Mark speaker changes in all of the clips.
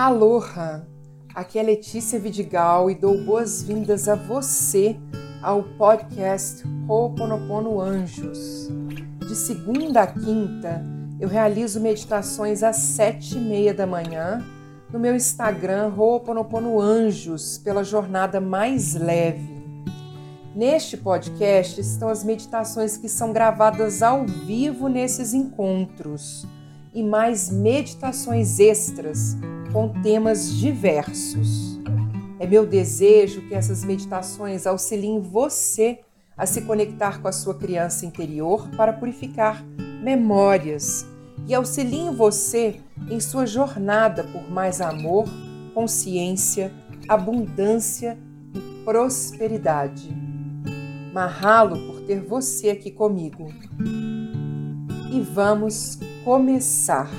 Speaker 1: Aloha! Aqui é Letícia Vidigal e dou boas-vindas a você ao podcast Ho'oponopono Anjos. De segunda a quinta, eu realizo meditações às sete e meia da manhã no meu Instagram Ho'oponopono Anjos pela jornada mais leve. Neste podcast estão as meditações que são gravadas ao vivo nesses encontros e mais meditações extras com temas diversos. É meu desejo que essas meditações auxiliem você a se conectar com a sua criança interior para purificar memórias e auxiliem você em sua jornada por mais amor, consciência, abundância e prosperidade. Mahalo por ter você aqui comigo. E vamos começar.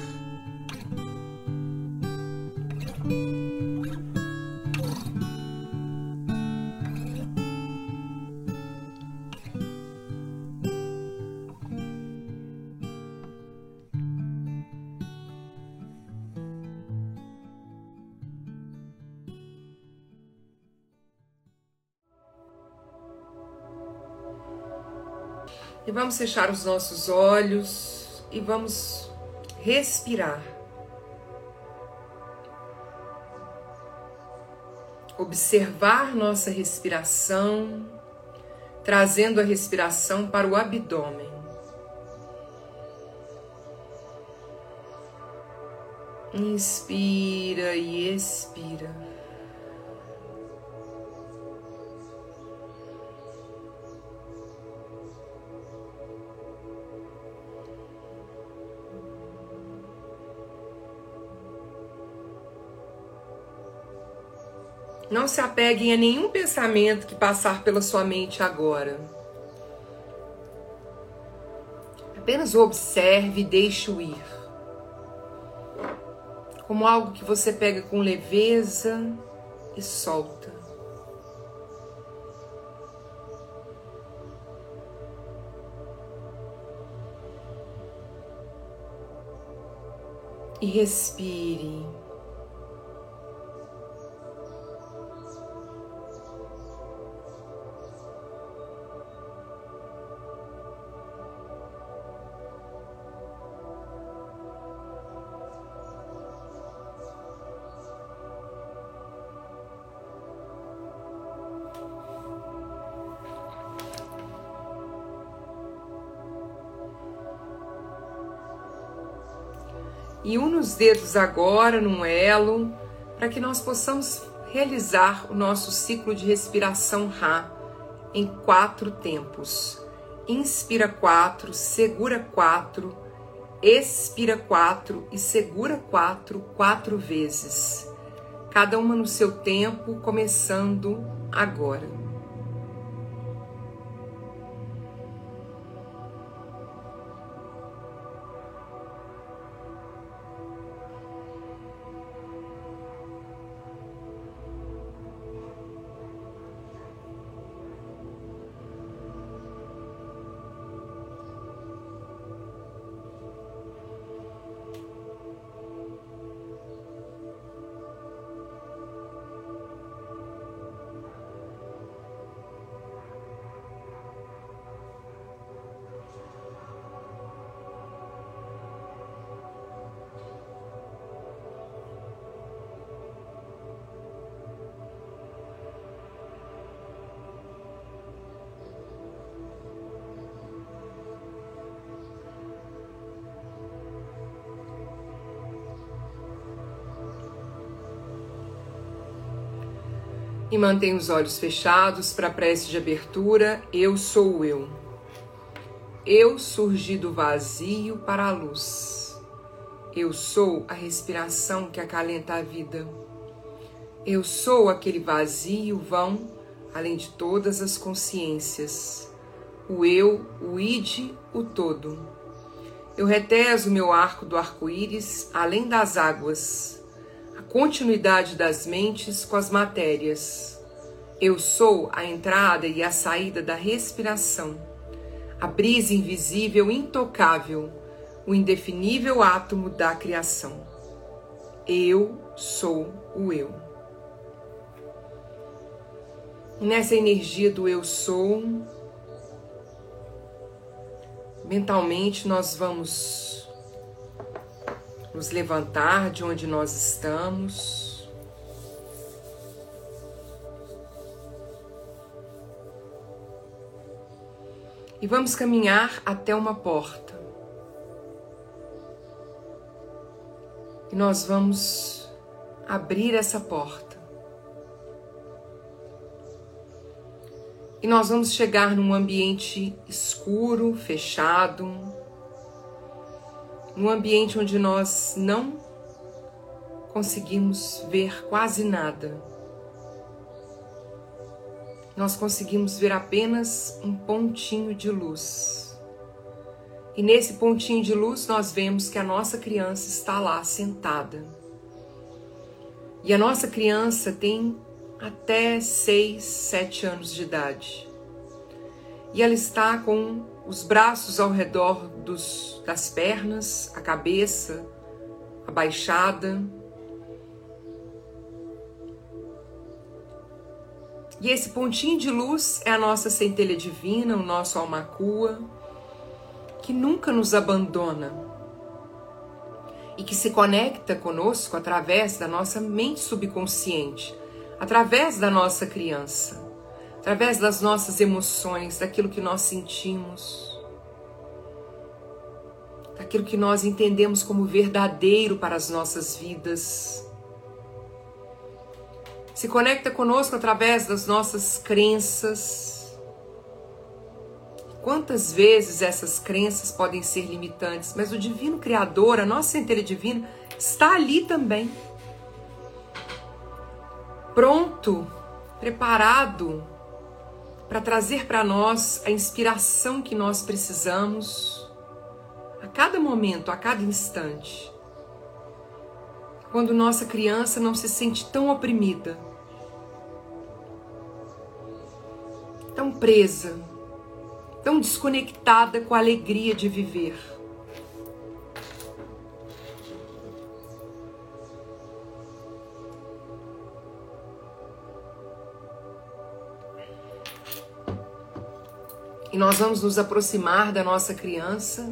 Speaker 1: Vamos fechar os nossos olhos e vamos respirar. Observar nossa respiração, trazendo a respiração para o abdômen. Inspira e expira. Não se apeguem a nenhum pensamento que passar pela sua mente agora. Apenas observe e deixe-o ir. Como algo que você pega com leveza e solta. E respire. E une os dedos agora num elo para que nós possamos realizar o nosso ciclo de respiração Ra em quatro tempos. Inspira quatro, segura quatro, expira quatro e segura quatro, quatro vezes. Cada uma no seu tempo, começando agora. E mantém os olhos fechados para a prece de abertura. Eu sou eu. Eu surgi do vazio para a luz. Eu sou a respiração que acalenta a vida. Eu sou aquele vazio vão, além de todas as consciências. O eu, o id, o todo. Eu reteso meu arco do arco-íris além das águas continuidade das mentes com as matérias. Eu sou a entrada e a saída da respiração, a brisa invisível intocável, o indefinível átomo da criação. Eu sou o eu. Nessa energia do eu sou, mentalmente nós vamos nos levantar de onde nós estamos. E vamos caminhar até uma porta. E nós vamos abrir essa porta. E nós vamos chegar num ambiente escuro, fechado, num ambiente onde nós não conseguimos ver quase nada. Nós conseguimos ver apenas um pontinho de luz. E nesse pontinho de luz nós vemos que a nossa criança está lá sentada. E a nossa criança tem até 6, 7 anos de idade. E ela está com os braços ao redor dos, das pernas, a cabeça abaixada. E esse pontinho de luz é a nossa centelha divina, o nosso almacua, que nunca nos abandona e que se conecta conosco através da nossa mente subconsciente, através da nossa criança, através das nossas emoções, daquilo que nós sentimos, daquilo que nós entendemos como verdadeiro para as nossas vidas. Se conecta conosco através das nossas crenças. Quantas vezes essas crenças podem ser limitantes, mas o Divino Criador, a nossa centelha divina, está ali também pronto, preparado para trazer para nós a inspiração que nós precisamos a cada momento, a cada instante. Quando nossa criança não se sente tão oprimida, tão presa, tão desconectada com a alegria de viver. Nós vamos nos aproximar da nossa criança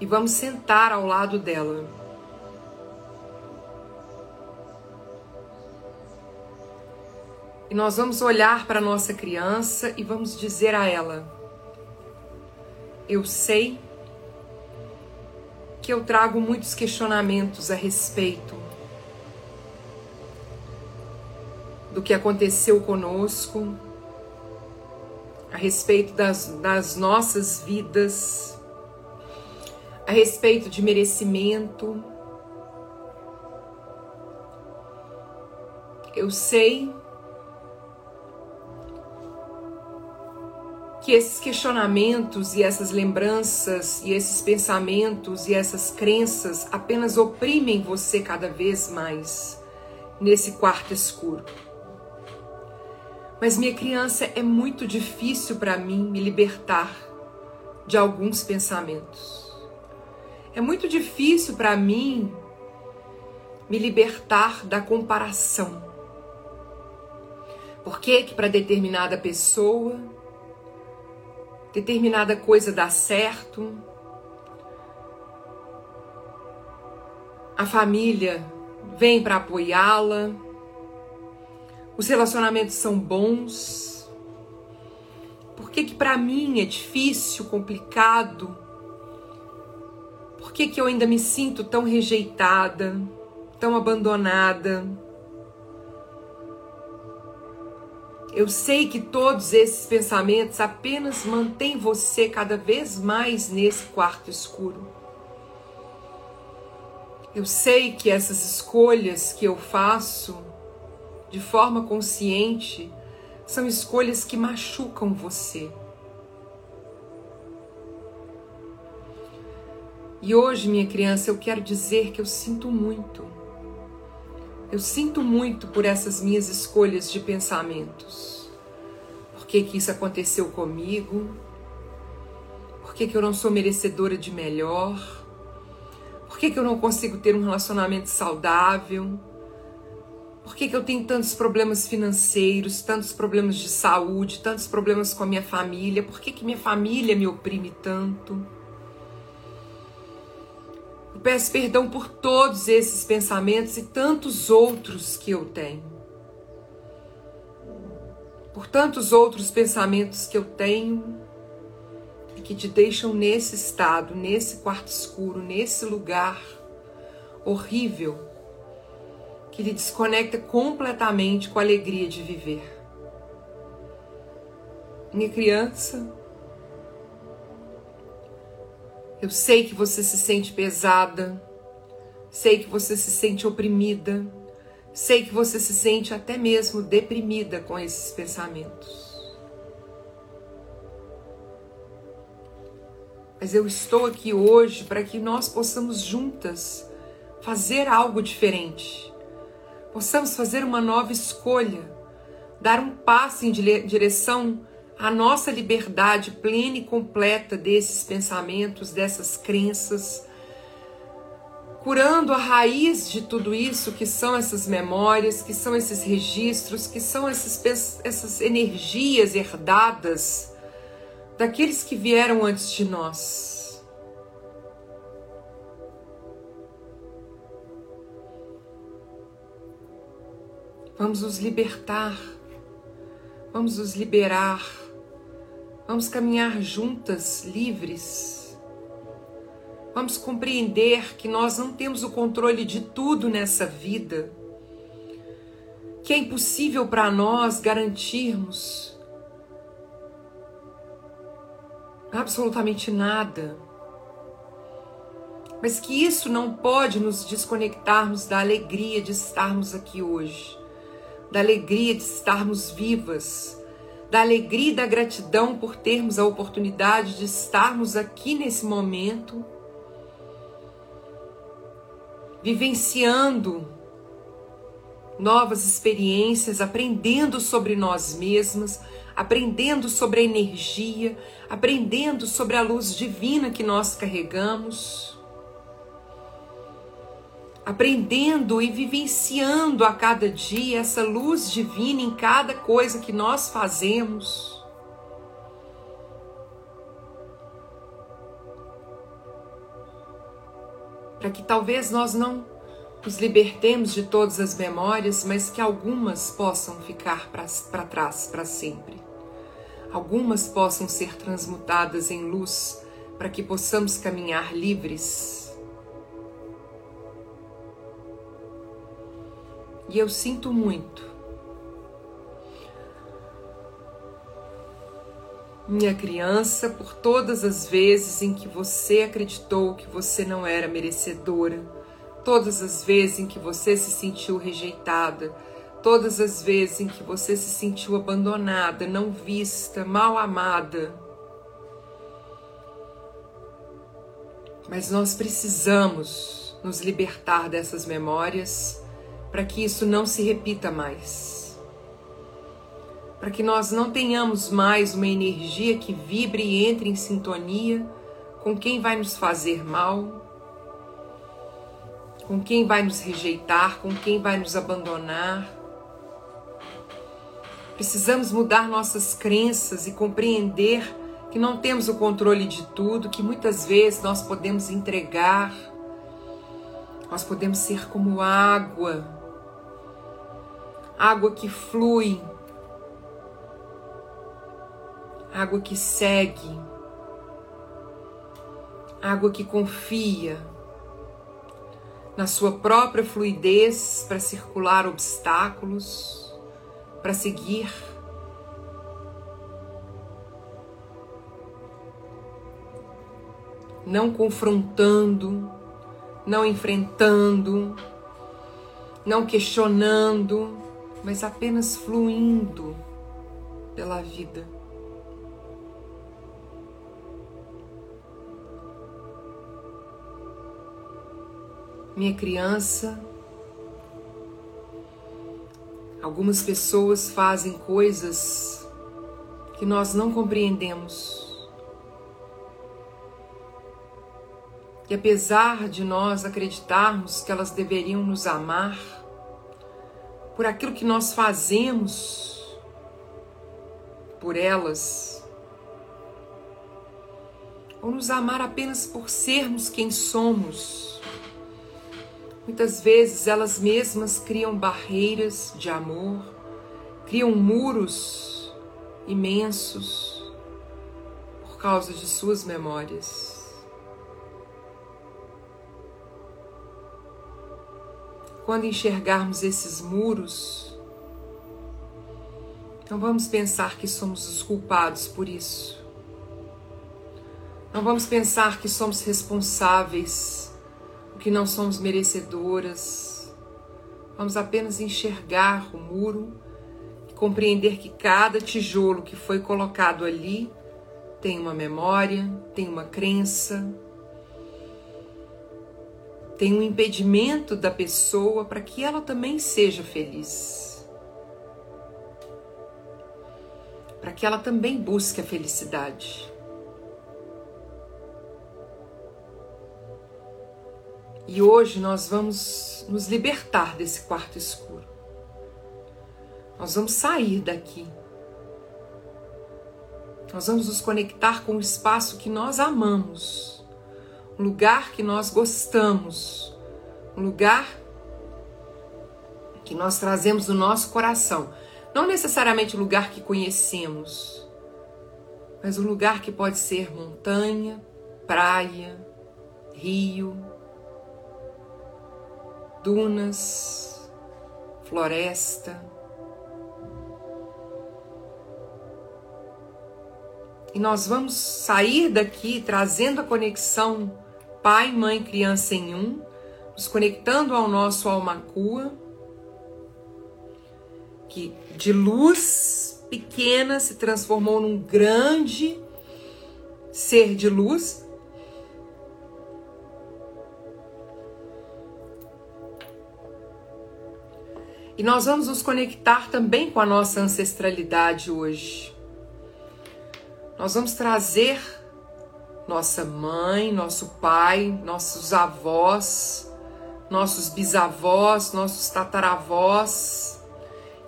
Speaker 1: e vamos sentar ao lado dela. E nós vamos olhar para a nossa criança e vamos dizer a ela: Eu sei que eu trago muitos questionamentos a respeito do que aconteceu conosco respeito das, das nossas vidas, a respeito de merecimento. Eu sei que esses questionamentos e essas lembranças e esses pensamentos e essas crenças apenas oprimem você cada vez mais nesse quarto escuro. Mas minha criança, é muito difícil para mim me libertar de alguns pensamentos. É muito difícil para mim me libertar da comparação. Por que que para determinada pessoa determinada coisa dá certo? A família vem para apoiá-la, os relacionamentos são bons? Por que que para mim é difícil, complicado? Por que que eu ainda me sinto tão rejeitada, tão abandonada? Eu sei que todos esses pensamentos apenas mantêm você cada vez mais nesse quarto escuro. Eu sei que essas escolhas que eu faço de forma consciente, são escolhas que machucam você. E hoje, minha criança, eu quero dizer que eu sinto muito. Eu sinto muito por essas minhas escolhas de pensamentos. Por que, que isso aconteceu comigo? Por que, que eu não sou merecedora de melhor? Por que, que eu não consigo ter um relacionamento saudável? Por que, que eu tenho tantos problemas financeiros, tantos problemas de saúde, tantos problemas com a minha família? Por que, que minha família me oprime tanto? Eu peço perdão por todos esses pensamentos e tantos outros que eu tenho. Por tantos outros pensamentos que eu tenho e que te deixam nesse estado, nesse quarto escuro, nesse lugar horrível que lhe desconecta completamente com a alegria de viver. Minha criança, eu sei que você se sente pesada, sei que você se sente oprimida, sei que você se sente até mesmo deprimida com esses pensamentos. Mas eu estou aqui hoje para que nós possamos juntas fazer algo diferente possamos fazer uma nova escolha, dar um passo em direção à nossa liberdade plena e completa desses pensamentos, dessas crenças, curando a raiz de tudo isso, que são essas memórias, que são esses registros, que são esses, essas energias herdadas daqueles que vieram antes de nós. Vamos nos libertar, vamos nos liberar, vamos caminhar juntas, livres. Vamos compreender que nós não temos o controle de tudo nessa vida, que é impossível para nós garantirmos absolutamente nada, mas que isso não pode nos desconectarmos da alegria de estarmos aqui hoje da alegria de estarmos vivas, da alegria e da gratidão por termos a oportunidade de estarmos aqui nesse momento, vivenciando novas experiências, aprendendo sobre nós mesmas, aprendendo sobre a energia, aprendendo sobre a luz divina que nós carregamos aprendendo e vivenciando a cada dia essa luz divina em cada coisa que nós fazemos. Para que talvez nós não nos libertemos de todas as memórias, mas que algumas possam ficar para trás para sempre. Algumas possam ser transmutadas em luz para que possamos caminhar livres E eu sinto muito. Minha criança, por todas as vezes em que você acreditou que você não era merecedora, todas as vezes em que você se sentiu rejeitada, todas as vezes em que você se sentiu abandonada, não vista, mal amada. Mas nós precisamos nos libertar dessas memórias para que isso não se repita mais. Para que nós não tenhamos mais uma energia que vibre e entre em sintonia com quem vai nos fazer mal, com quem vai nos rejeitar, com quem vai nos abandonar. Precisamos mudar nossas crenças e compreender que não temos o controle de tudo, que muitas vezes nós podemos entregar, nós podemos ser como água água que flui, água que segue, água que confia na sua própria fluidez para circular obstáculos, para seguir. Não confrontando, não enfrentando, não questionando, mas apenas fluindo pela vida. Minha criança, algumas pessoas fazem coisas que nós não compreendemos. que apesar de nós acreditarmos que elas deveriam nos amar, por aquilo que nós fazemos por elas, ou nos amar apenas por sermos quem somos, muitas vezes elas mesmas criam barreiras de amor, criam muros imensos por causa de suas memórias. Quando enxergarmos esses muros, não vamos pensar que somos os culpados por isso. Não vamos pensar que somos responsáveis, que não somos merecedoras. Vamos apenas enxergar o muro e compreender que cada tijolo que foi colocado ali tem uma memória, tem uma crença, tem um impedimento da pessoa para que ela também seja feliz. Para que ela também busque a felicidade. E hoje nós vamos nos libertar desse quarto escuro. Nós vamos sair daqui. Nós vamos nos conectar com o espaço que nós amamos um lugar que nós gostamos, um lugar que nós trazemos no nosso coração. Não necessariamente o lugar que conhecemos, mas um lugar que pode ser montanha, praia, rio, dunas, floresta. E nós vamos sair daqui trazendo a conexão Pai, Mãe, Criança em um, nos conectando ao nosso almacua, que de luz pequena se transformou num grande ser de luz. E nós vamos nos conectar também com a nossa ancestralidade hoje. Nós vamos trazer nossa mãe, nosso pai, nossos avós, nossos bisavós, nossos tataravós.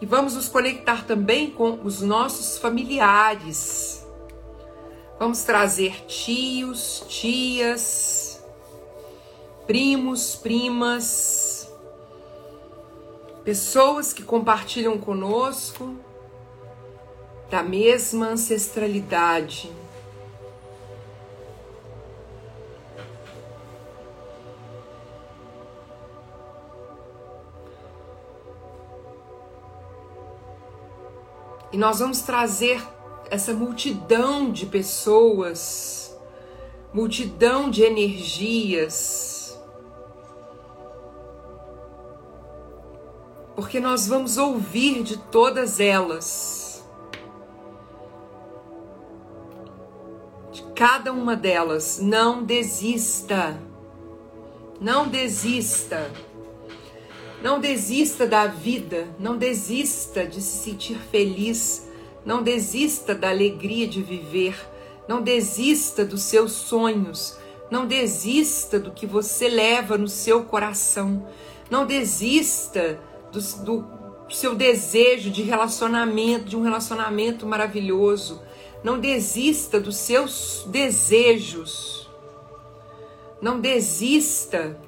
Speaker 1: E vamos nos conectar também com os nossos familiares. Vamos trazer tios, tias, primos, primas, pessoas que compartilham conosco da mesma ancestralidade E nós vamos trazer essa multidão de pessoas, multidão de energias, porque nós vamos ouvir de todas elas, de cada uma delas. Não desista, não desista. Não desista da vida, não desista de se sentir feliz, não desista da alegria de viver, não desista dos seus sonhos, não desista do que você leva no seu coração, não desista do, do seu desejo de relacionamento, de um relacionamento maravilhoso, não desista dos seus desejos, não desista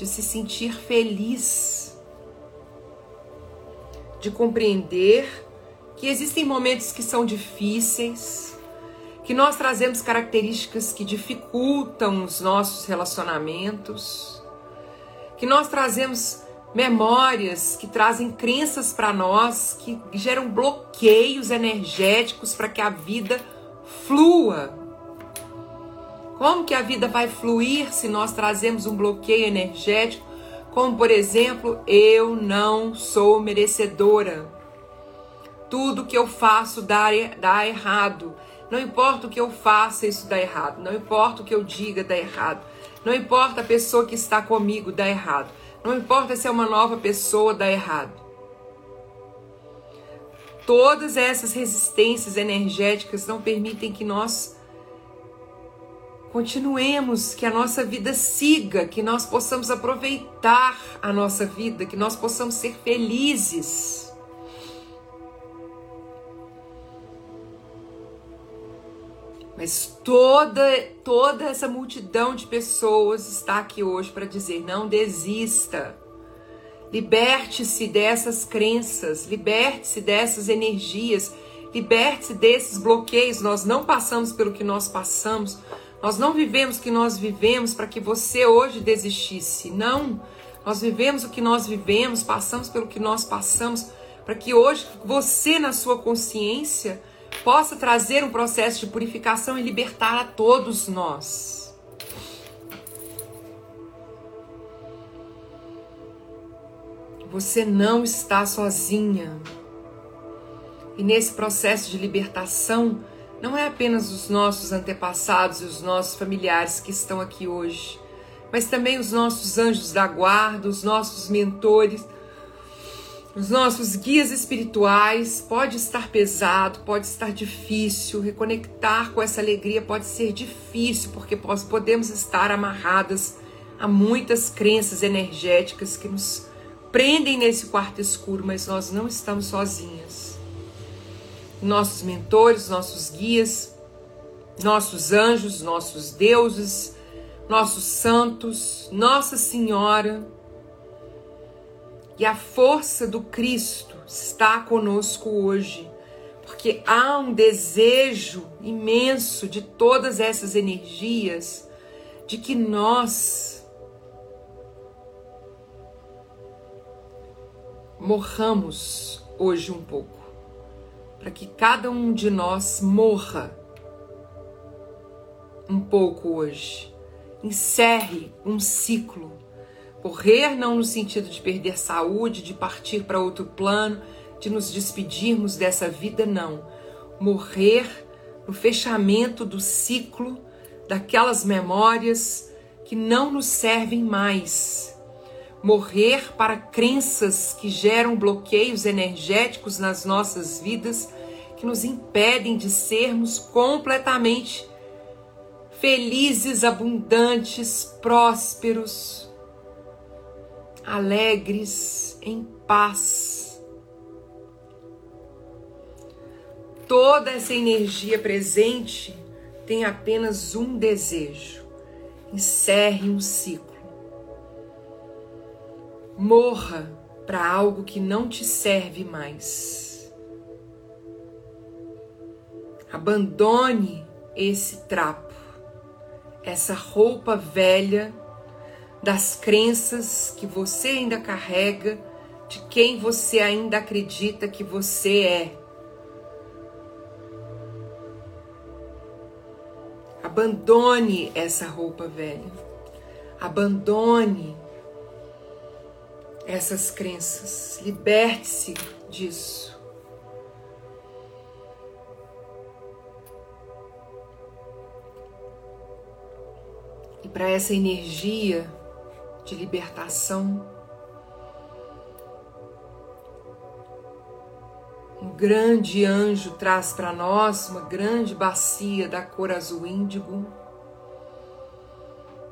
Speaker 1: de se sentir feliz, de compreender que existem momentos que são difíceis, que nós trazemos características que dificultam os nossos relacionamentos, que nós trazemos memórias que trazem crenças para nós, que geram bloqueios energéticos para que a vida flua como que a vida vai fluir se nós trazemos um bloqueio energético, como por exemplo, eu não sou merecedora. Tudo que eu faço dá, dá errado. Não importa o que eu faça, isso dá errado. Não importa o que eu diga, dá errado. Não importa a pessoa que está comigo, dá errado. Não importa se é uma nova pessoa, dá errado. Todas essas resistências energéticas não permitem que nós Continuemos, que a nossa vida siga, que nós possamos aproveitar a nossa vida, que nós possamos ser felizes. Mas toda toda essa multidão de pessoas está aqui hoje para dizer: não desista. Liberte-se dessas crenças, liberte-se dessas energias, liberte-se desses bloqueios. Nós não passamos pelo que nós passamos, nós não vivemos o que nós vivemos para que você hoje desistisse. Não. Nós vivemos o que nós vivemos, passamos pelo que nós passamos, para que hoje você, na sua consciência, possa trazer um processo de purificação e libertar a todos nós. Você não está sozinha. E nesse processo de libertação, não é apenas os nossos antepassados e os nossos familiares que estão aqui hoje, mas também os nossos anjos da guarda, os nossos mentores, os nossos guias espirituais. Pode estar pesado, pode estar difícil, reconectar com essa alegria pode ser difícil, porque podemos estar amarradas a muitas crenças energéticas que nos prendem nesse quarto escuro, mas nós não estamos sozinhas. Nossos mentores, nossos guias, nossos anjos, nossos deuses, nossos santos, Nossa Senhora. E a força do Cristo está conosco hoje, porque há um desejo imenso de todas essas energias de que nós morramos hoje um pouco, para que cada um de nós morra um pouco hoje, encerre um ciclo. Morrer não no sentido de perder saúde, de partir para outro plano, de nos despedirmos dessa vida, não. Morrer no fechamento do ciclo daquelas memórias que não nos servem mais morrer para crenças que geram bloqueios energéticos nas nossas vidas que nos impedem de sermos completamente felizes, abundantes, prósperos, alegres, em paz. Toda essa energia presente tem apenas um desejo: encerre um ciclo Morra para algo que não te serve mais. Abandone esse trapo, essa roupa velha das crenças que você ainda carrega, de quem você ainda acredita que você é. Abandone essa roupa velha. Abandone essas crenças. Liberte-se disso. E para essa energia de libertação, um grande anjo traz para nós uma grande bacia da cor azul índigo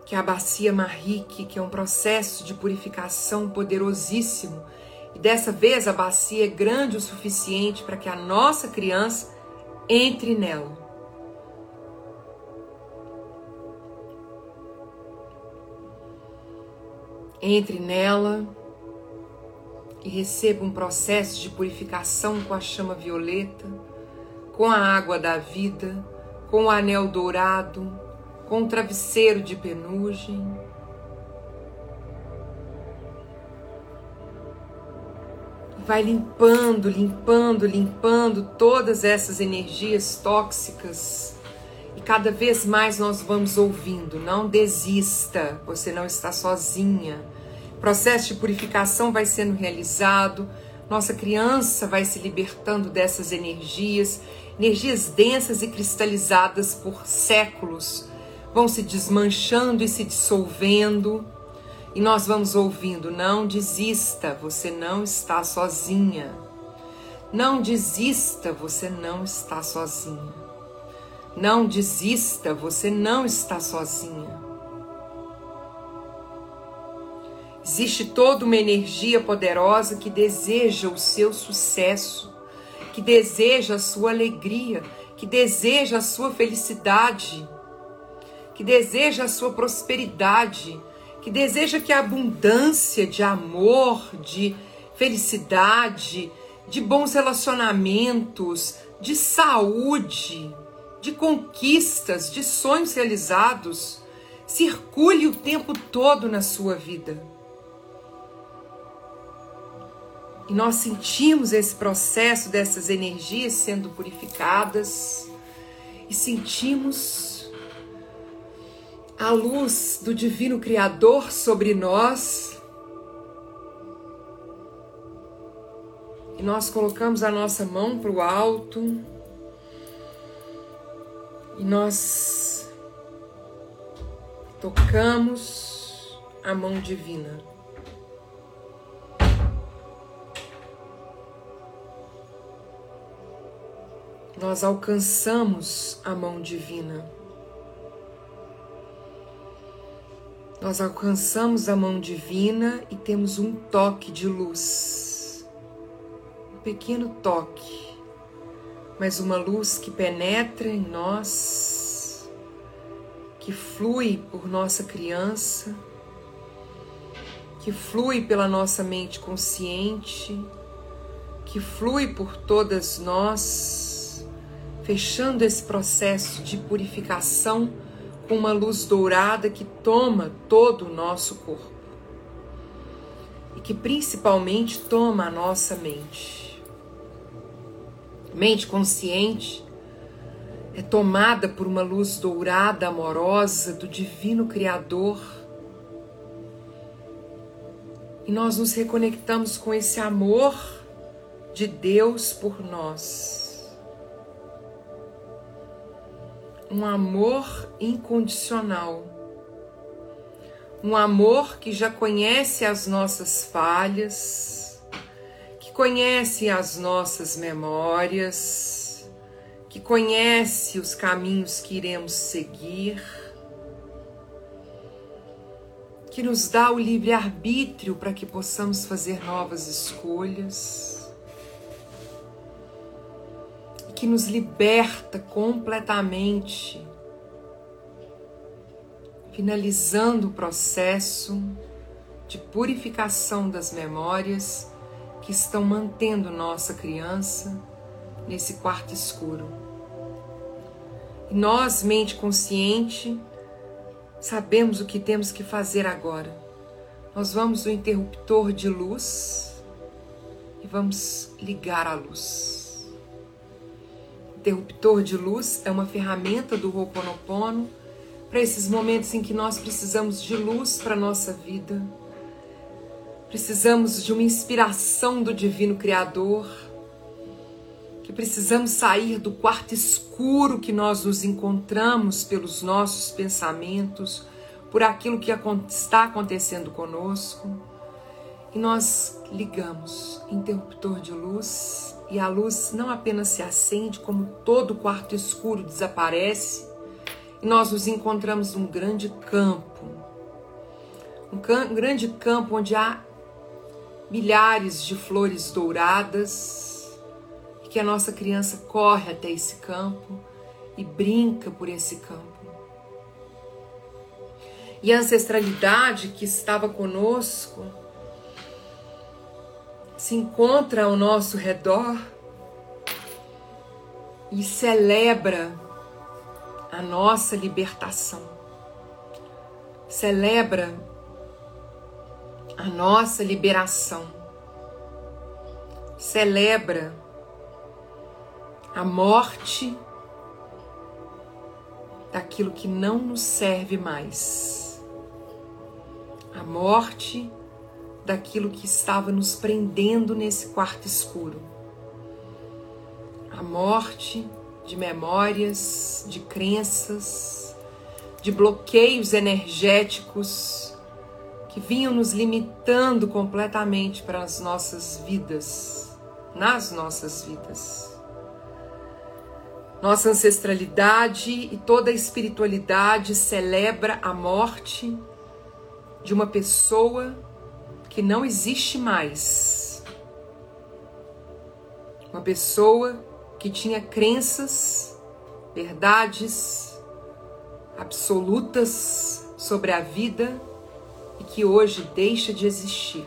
Speaker 1: que é a bacia Marrique, que é um processo de purificação poderosíssimo. E dessa vez a bacia é grande o suficiente para que a nossa criança entre nela. Entre nela e receba um processo de purificação com a chama violeta, com a água da vida, com o anel dourado com um travesseiro de penugem. Vai limpando, limpando, limpando todas essas energias tóxicas. E cada vez mais nós vamos ouvindo: não desista, você não está sozinha. O processo de purificação vai sendo realizado, nossa criança vai se libertando dessas energias, energias densas e cristalizadas por séculos vão se desmanchando e se dissolvendo. E nós vamos ouvindo: não desista, você não está sozinha. Não desista, você não está sozinha. Não desista, você não está sozinha. Existe toda uma energia poderosa que deseja o seu sucesso, que deseja a sua alegria, que deseja a sua felicidade, que deseja a sua prosperidade, que deseja que a abundância de amor, de felicidade, de bons relacionamentos, de saúde, de conquistas, de sonhos realizados, circule o tempo todo na sua vida. E nós sentimos esse processo dessas energias sendo purificadas e sentimos a luz do Divino Criador sobre nós. E nós colocamos a nossa mão para o alto e nós tocamos a mão divina. Nós alcançamos a mão divina. Nós alcançamos a mão divina e temos um toque de luz. Um pequeno toque mas uma luz que penetra em nós, que flui por nossa criança, que flui pela nossa mente consciente, que flui por todas nós, fechando esse processo de purificação com uma luz dourada que toma todo o nosso corpo e que principalmente toma a nossa mente mente consciente é tomada por uma luz dourada, amorosa do Divino Criador. E nós nos reconectamos com esse amor de Deus por nós. Um amor incondicional. Um amor que já conhece as nossas falhas conhece as nossas memórias, que conhece os caminhos que iremos seguir, que nos dá o livre-arbítrio para que possamos fazer novas escolhas, que nos liberta completamente, finalizando o processo de purificação das memórias que estão mantendo nossa criança nesse quarto escuro. E nós, mente consciente, sabemos o que temos que fazer agora. Nós vamos no interruptor de luz e vamos ligar a luz. Interruptor de luz é uma ferramenta do Ho'oponopono para esses momentos em que nós precisamos de luz para a nossa vida precisamos de uma inspiração do Divino Criador, que precisamos sair do quarto escuro que nós nos encontramos pelos nossos pensamentos, por aquilo que está acontecendo conosco. E nós ligamos interruptor de luz e a luz não apenas se acende, como todo o quarto escuro desaparece, e nós nos encontramos num grande campo. Um, um grande campo onde há milhares de flores douradas, e que a nossa criança corre até esse campo e brinca por esse campo. E a ancestralidade que estava conosco se encontra ao nosso redor e celebra a nossa libertação. Celebra a nossa liberação. Celebra a morte daquilo que não nos serve mais. A morte daquilo que estava nos prendendo nesse quarto escuro. A morte de memórias, de crenças, de bloqueios energéticos que vinham nos limitando completamente para as nossas vidas, nas nossas vidas. Nossa ancestralidade e toda a espiritualidade celebra a morte de uma pessoa que não existe mais. Uma pessoa que tinha crenças, verdades absolutas sobre a vida e que hoje deixa de existir.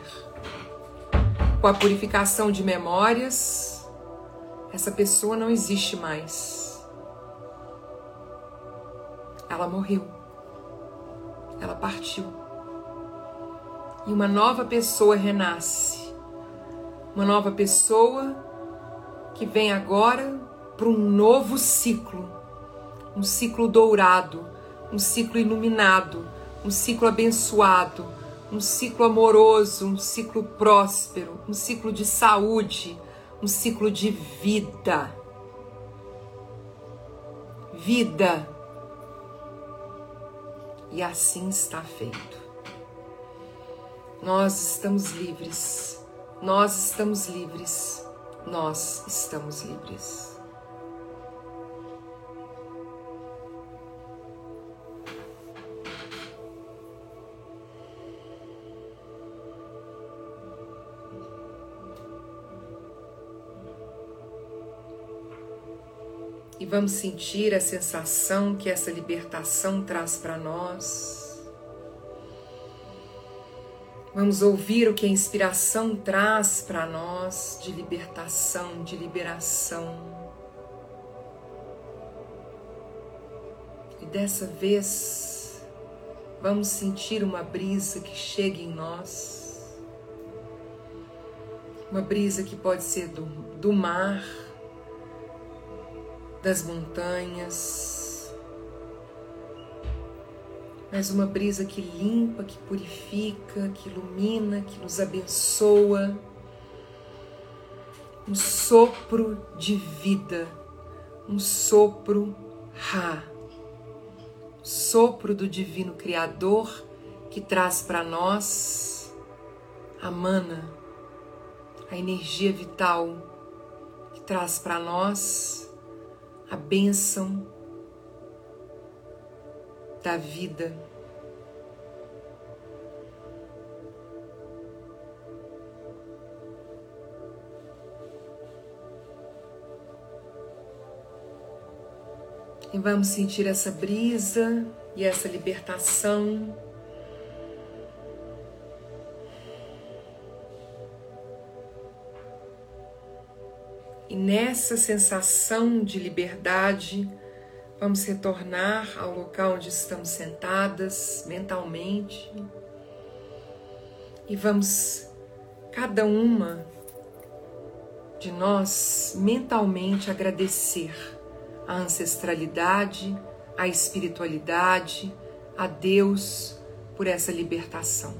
Speaker 1: Com a purificação de memórias, essa pessoa não existe mais ela morreu. Ela partiu. E uma nova pessoa renasce. Uma nova pessoa que vem agora para um novo ciclo. Um ciclo dourado, um ciclo iluminado, um ciclo abençoado, um ciclo amoroso, um ciclo próspero, um ciclo de saúde, um ciclo de vida. Vida e assim está feito. Nós estamos livres, nós estamos livres, nós estamos livres. e vamos sentir a sensação que essa libertação traz para nós. Vamos ouvir o que a inspiração traz para nós de libertação, de liberação. E dessa vez, vamos sentir uma brisa que chega em nós. Uma brisa que pode ser do, do mar, das montanhas, mas uma brisa que limpa, que purifica, que ilumina, que nos abençoa, um sopro de vida, um sopro Ra, sopro do Divino Criador que traz para nós a mana, a energia vital, que traz para nós a bênção da vida. E vamos sentir essa brisa e essa libertação. E nessa sensação de liberdade, vamos retornar ao local onde estamos sentadas mentalmente e vamos, cada uma de nós, mentalmente agradecer a ancestralidade, a espiritualidade, a Deus por essa libertação.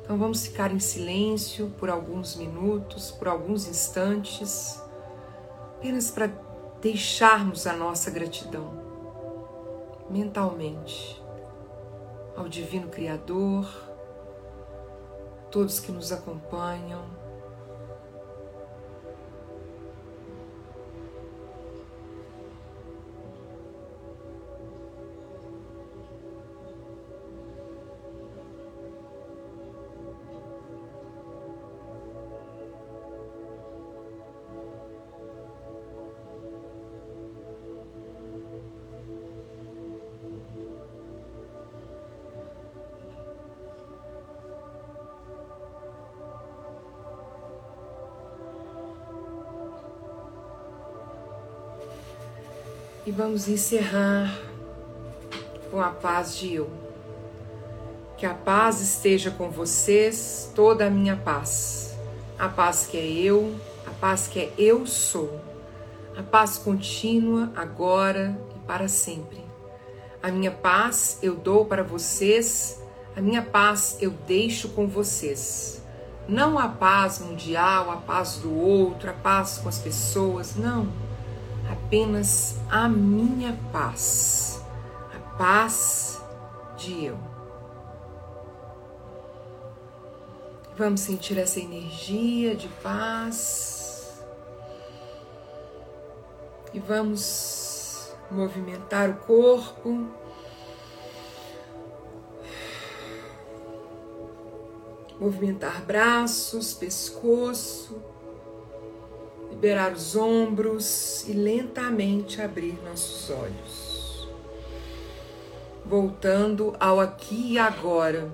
Speaker 1: Então vamos ficar em silêncio por alguns minutos, por alguns instantes apenas para deixarmos a nossa gratidão mentalmente ao Divino Criador, todos que nos acompanham vamos encerrar com a paz de eu. Que a paz esteja com vocês, toda a minha paz. A paz que é eu, a paz que é eu sou. A paz contínua agora e para sempre. A minha paz eu dou para vocês, a minha paz eu deixo com vocês. Não a paz mundial, a paz do outro, a paz com as pessoas, não apenas a minha paz, a paz de eu. Vamos sentir essa energia de paz E vamos movimentar o corpo. Movimentar braços, pescoço, liberar os ombros e lentamente abrir nossos olhos. Voltando ao aqui e agora